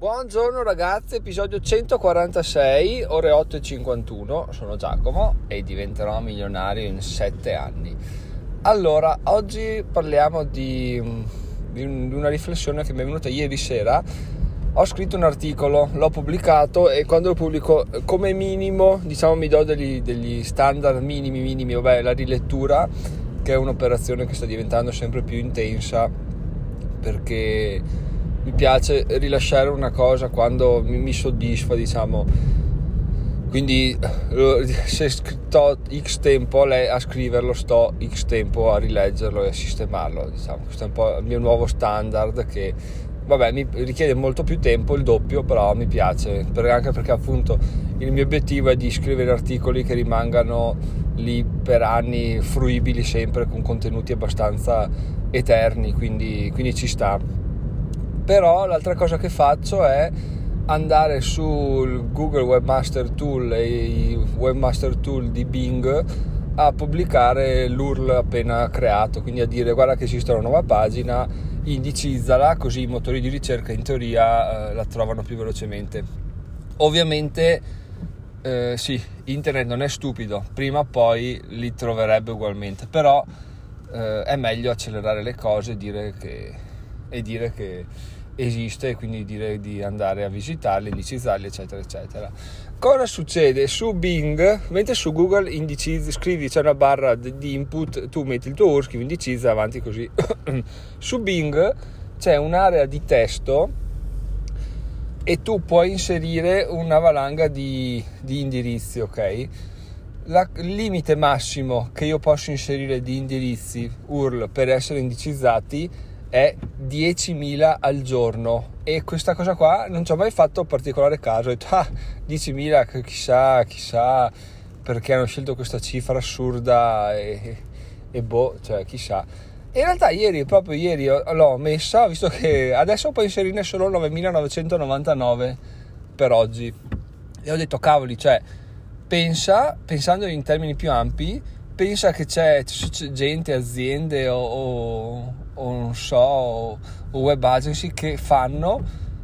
Buongiorno ragazzi, episodio 146, ore 8.51, sono Giacomo e diventerò milionario in 7 anni. Allora, oggi parliamo di, di, una riflessione che mi è venuta ieri sera. Ho scritto un articolo, l'ho pubblicato e quando lo pubblico come minimo, diciamo mi do degli, degli standard minimi, minimi, vabbè la rilettura, che è un'operazione che sta diventando sempre più intensa perché mi piace rilasciare una cosa quando mi, mi soddisfa, diciamo. Quindi se sto X tempo a scriverlo, sto X tempo a rileggerlo e a sistemarlo. Diciamo. Questo è un po' il mio nuovo standard che vabbè, mi richiede molto più tempo, il doppio, però mi piace, anche perché appunto il mio obiettivo è di scrivere articoli che rimangano lì per anni fruibili sempre con contenuti abbastanza eterni, quindi, quindi ci sta però l'altra cosa che faccio è andare sul Google Webmaster Tool e i Webmaster Tool di Bing a pubblicare l'URL appena creato, quindi a dire guarda che esiste una nuova pagina, indicizzala così i motori di ricerca in teoria eh, la trovano più velocemente. Ovviamente eh, sì, internet non è stupido, prima o poi li troverebbe ugualmente, però eh, è meglio accelerare le cose e dire che, e dire che esiste quindi direi di andare a visitarli, indicizzarli eccetera eccetera. Cosa succede? Su Bing, mentre su Google indicizzi, scrivi c'è una barra di input, tu metti il tuo URL, scrivi indicizza avanti così. su Bing c'è un'area di testo e tu puoi inserire una valanga di, di indirizzi, ok? La, il limite massimo che io posso inserire di indirizzi URL per essere indicizzati è 10.000 al giorno. E questa cosa qua non ci ho mai fatto particolare caso. Ho detto ah 10.000 chissà chissà perché hanno scelto questa cifra assurda e, e boh cioè chissà. In realtà ieri proprio ieri l'ho messa visto che adesso puoi inserirne solo 9.999 per oggi. E ho detto cavoli cioè pensa pensando in termini più ampi pensa che c'è, c'è gente aziende o, o o non so, o, web agency che fanno,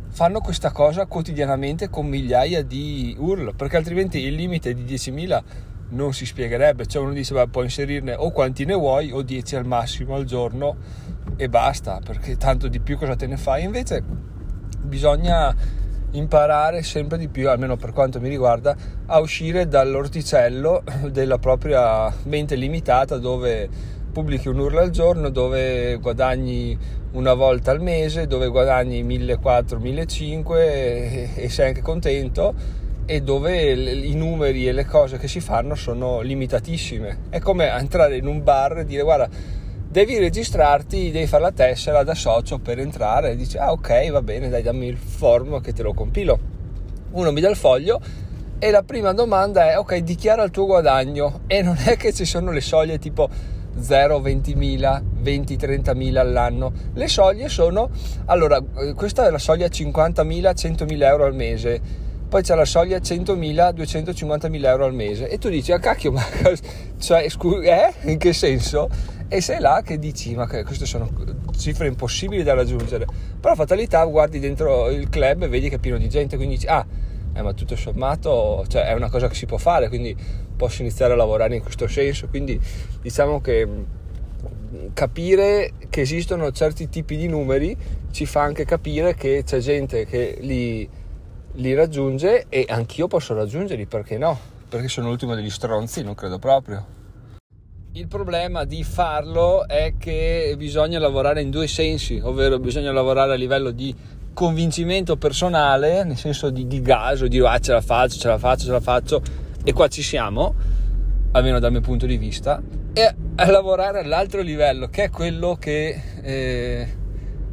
fanno questa cosa quotidianamente con migliaia di URL, perché altrimenti il limite di 10.000 non si spiegherebbe, cioè uno dice beh, puoi inserirne o quanti ne vuoi o 10 al massimo al giorno e basta, perché tanto di più cosa te ne fai? Invece bisogna imparare sempre di più, almeno per quanto mi riguarda, a uscire dall'orticello della propria mente limitata dove pubblichi un URL al giorno dove guadagni una volta al mese, dove guadagni 1400-1500 e, e sei anche contento e dove i numeri e le cose che si fanno sono limitatissime. È come entrare in un bar e dire guarda devi registrarti, devi fare la tessera da socio per entrare e dici ah ok va bene dai dammi il form che te lo compilo. Uno mi dà il foglio e la prima domanda è ok dichiara il tuo guadagno e non è che ci sono le soglie tipo 0, 20.000, 20, 30.000 all'anno. Le soglie sono, allora, eh, questa è la soglia 50.000, 100.000 euro al mese, poi c'è la soglia 100.000, 250.000 euro al mese e tu dici, ah cacchio, ma cioè, scu- eh? In che senso? E sei là che dici, ma queste sono cifre impossibili da raggiungere. Però fatalità, guardi dentro il club e vedi che è pieno di gente, quindi dici, ah, eh, ma tutto sommato cioè, è una cosa che si può fare, quindi posso iniziare a lavorare in questo senso. Quindi diciamo che mm, capire che esistono certi tipi di numeri ci fa anche capire che c'è gente che li, li raggiunge e anch'io posso raggiungerli, perché no? Perché sono l'ultimo degli stronzi, non credo proprio. Il problema di farlo è che bisogna lavorare in due sensi, ovvero bisogna lavorare a livello di convincimento personale, nel senso di, di gaso, di ah, ce la faccio, ce la faccio, ce la faccio, e qua ci siamo, almeno dal mio punto di vista, e a lavorare all'altro livello, che è quello che eh,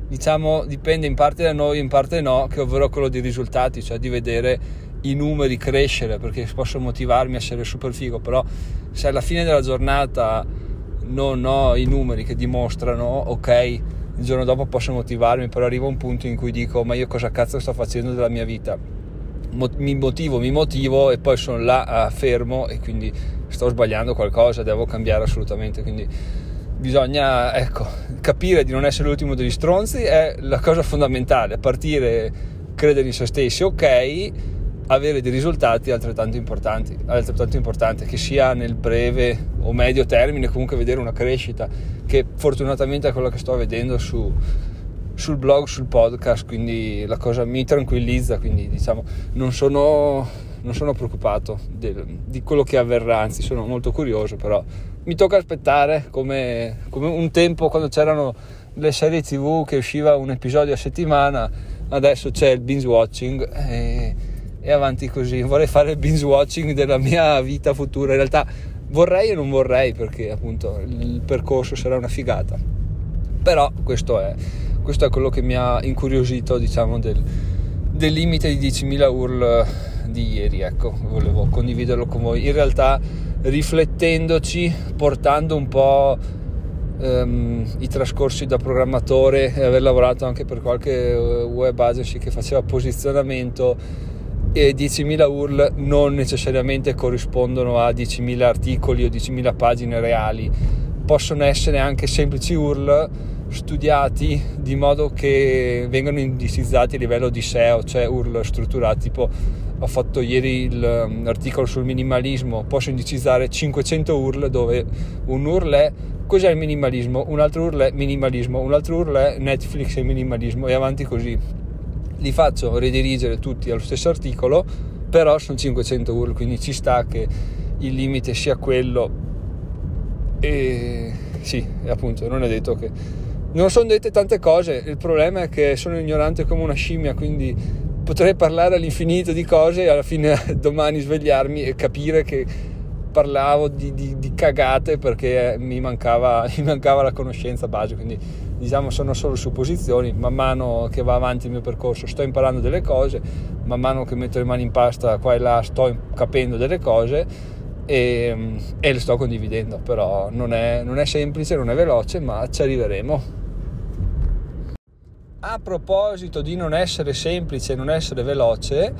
diciamo dipende in parte da noi, in parte no, che ovvero quello dei risultati, cioè di vedere i numeri crescere, perché posso motivarmi a essere super figo, però se alla fine della giornata non ho i numeri che dimostrano, ok, il giorno dopo posso motivarmi, però arriva un punto in cui dico ma io cosa cazzo sto facendo della mia vita? mi motivo, mi motivo e poi sono là fermo e quindi sto sbagliando qualcosa, devo cambiare assolutamente, quindi bisogna ecco, capire di non essere l'ultimo degli stronzi è la cosa fondamentale, partire credere in se stessi, ok, avere dei risultati altrettanto importanti, altrettanto importante, che sia nel breve o medio termine, comunque vedere una crescita, che fortunatamente è quello che sto vedendo su, sul blog, sul podcast, quindi la cosa mi tranquillizza, quindi diciamo non sono, non sono preoccupato del, di quello che avverrà, anzi sono molto curioso, però mi tocca aspettare come, come un tempo quando c'erano le serie tv che usciva un episodio a settimana, adesso c'è il binge watching e, e avanti così, vorrei fare il binge watching della mia vita futura, in realtà vorrei e non vorrei perché appunto il percorso sarà una figata, però questo è questo è quello che mi ha incuriosito diciamo del, del limite di 10.000 URL di ieri ecco. Volevo condividerlo con voi. In realtà riflettendoci portando un po' um, i trascorsi da programmatore e aver lavorato anche per qualche eh, web agency che faceva posizionamento e 10.000 URL non necessariamente corrispondono a 10.000 articoli o 10.000 pagine reali possono essere anche semplici URL studiati di modo che vengano indicizzati a livello di SEO, cioè URL strutturati, tipo ho fatto ieri l'articolo sul minimalismo, posso indicizzare 500 URL dove un URL è cos'è il minimalismo, un altro URL è minimalismo, un altro URL è Netflix e minimalismo e avanti così. Li faccio redirigere tutti allo stesso articolo, però sono 500 URL, quindi ci sta che il limite sia quello. E sì, appunto, non è detto che non sono dette tante cose, il problema è che sono ignorante come una scimmia, quindi potrei parlare all'infinito di cose e alla fine domani svegliarmi e capire che parlavo di, di, di cagate perché mi mancava, mi mancava, la conoscenza base, quindi diciamo sono solo supposizioni, man mano che va avanti il mio percorso sto imparando delle cose, man mano che metto le mani in pasta qua e là sto capendo delle cose e, e le sto condividendo, però non è, non è semplice, non è veloce, ma ci arriveremo. A proposito di non essere semplice, non essere veloce,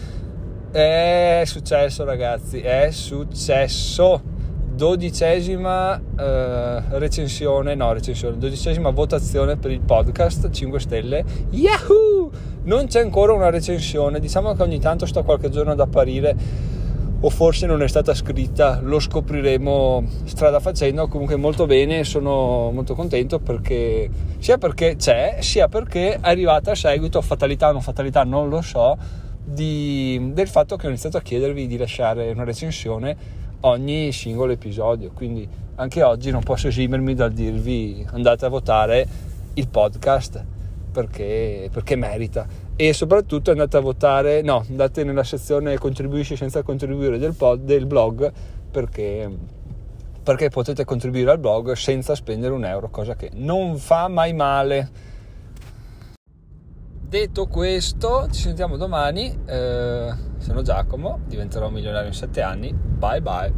è successo ragazzi, è successo. Dodicesima eh, recensione, no recensione, dodicesima votazione per il podcast 5 stelle. Yahoo! Non c'è ancora una recensione, diciamo che ogni tanto sto qualche giorno ad apparire o forse non è stata scritta, lo scopriremo strada facendo, comunque molto bene, sono molto contento perché sia perché c'è, sia perché è arrivata a seguito, fatalità o non fatalità, non lo so, di, del fatto che ho iniziato a chiedervi di lasciare una recensione ogni singolo episodio, quindi anche oggi non posso esimermi dal dirvi andate a votare il podcast perché, perché merita e soprattutto andate a votare, no, andate nella sezione contribuisci senza contribuire del, pod, del blog perché, perché potete contribuire al blog senza spendere un euro, cosa che non fa mai male. Detto questo, ci sentiamo domani. Eh, sono Giacomo, diventerò milionario in 7 anni. Bye bye.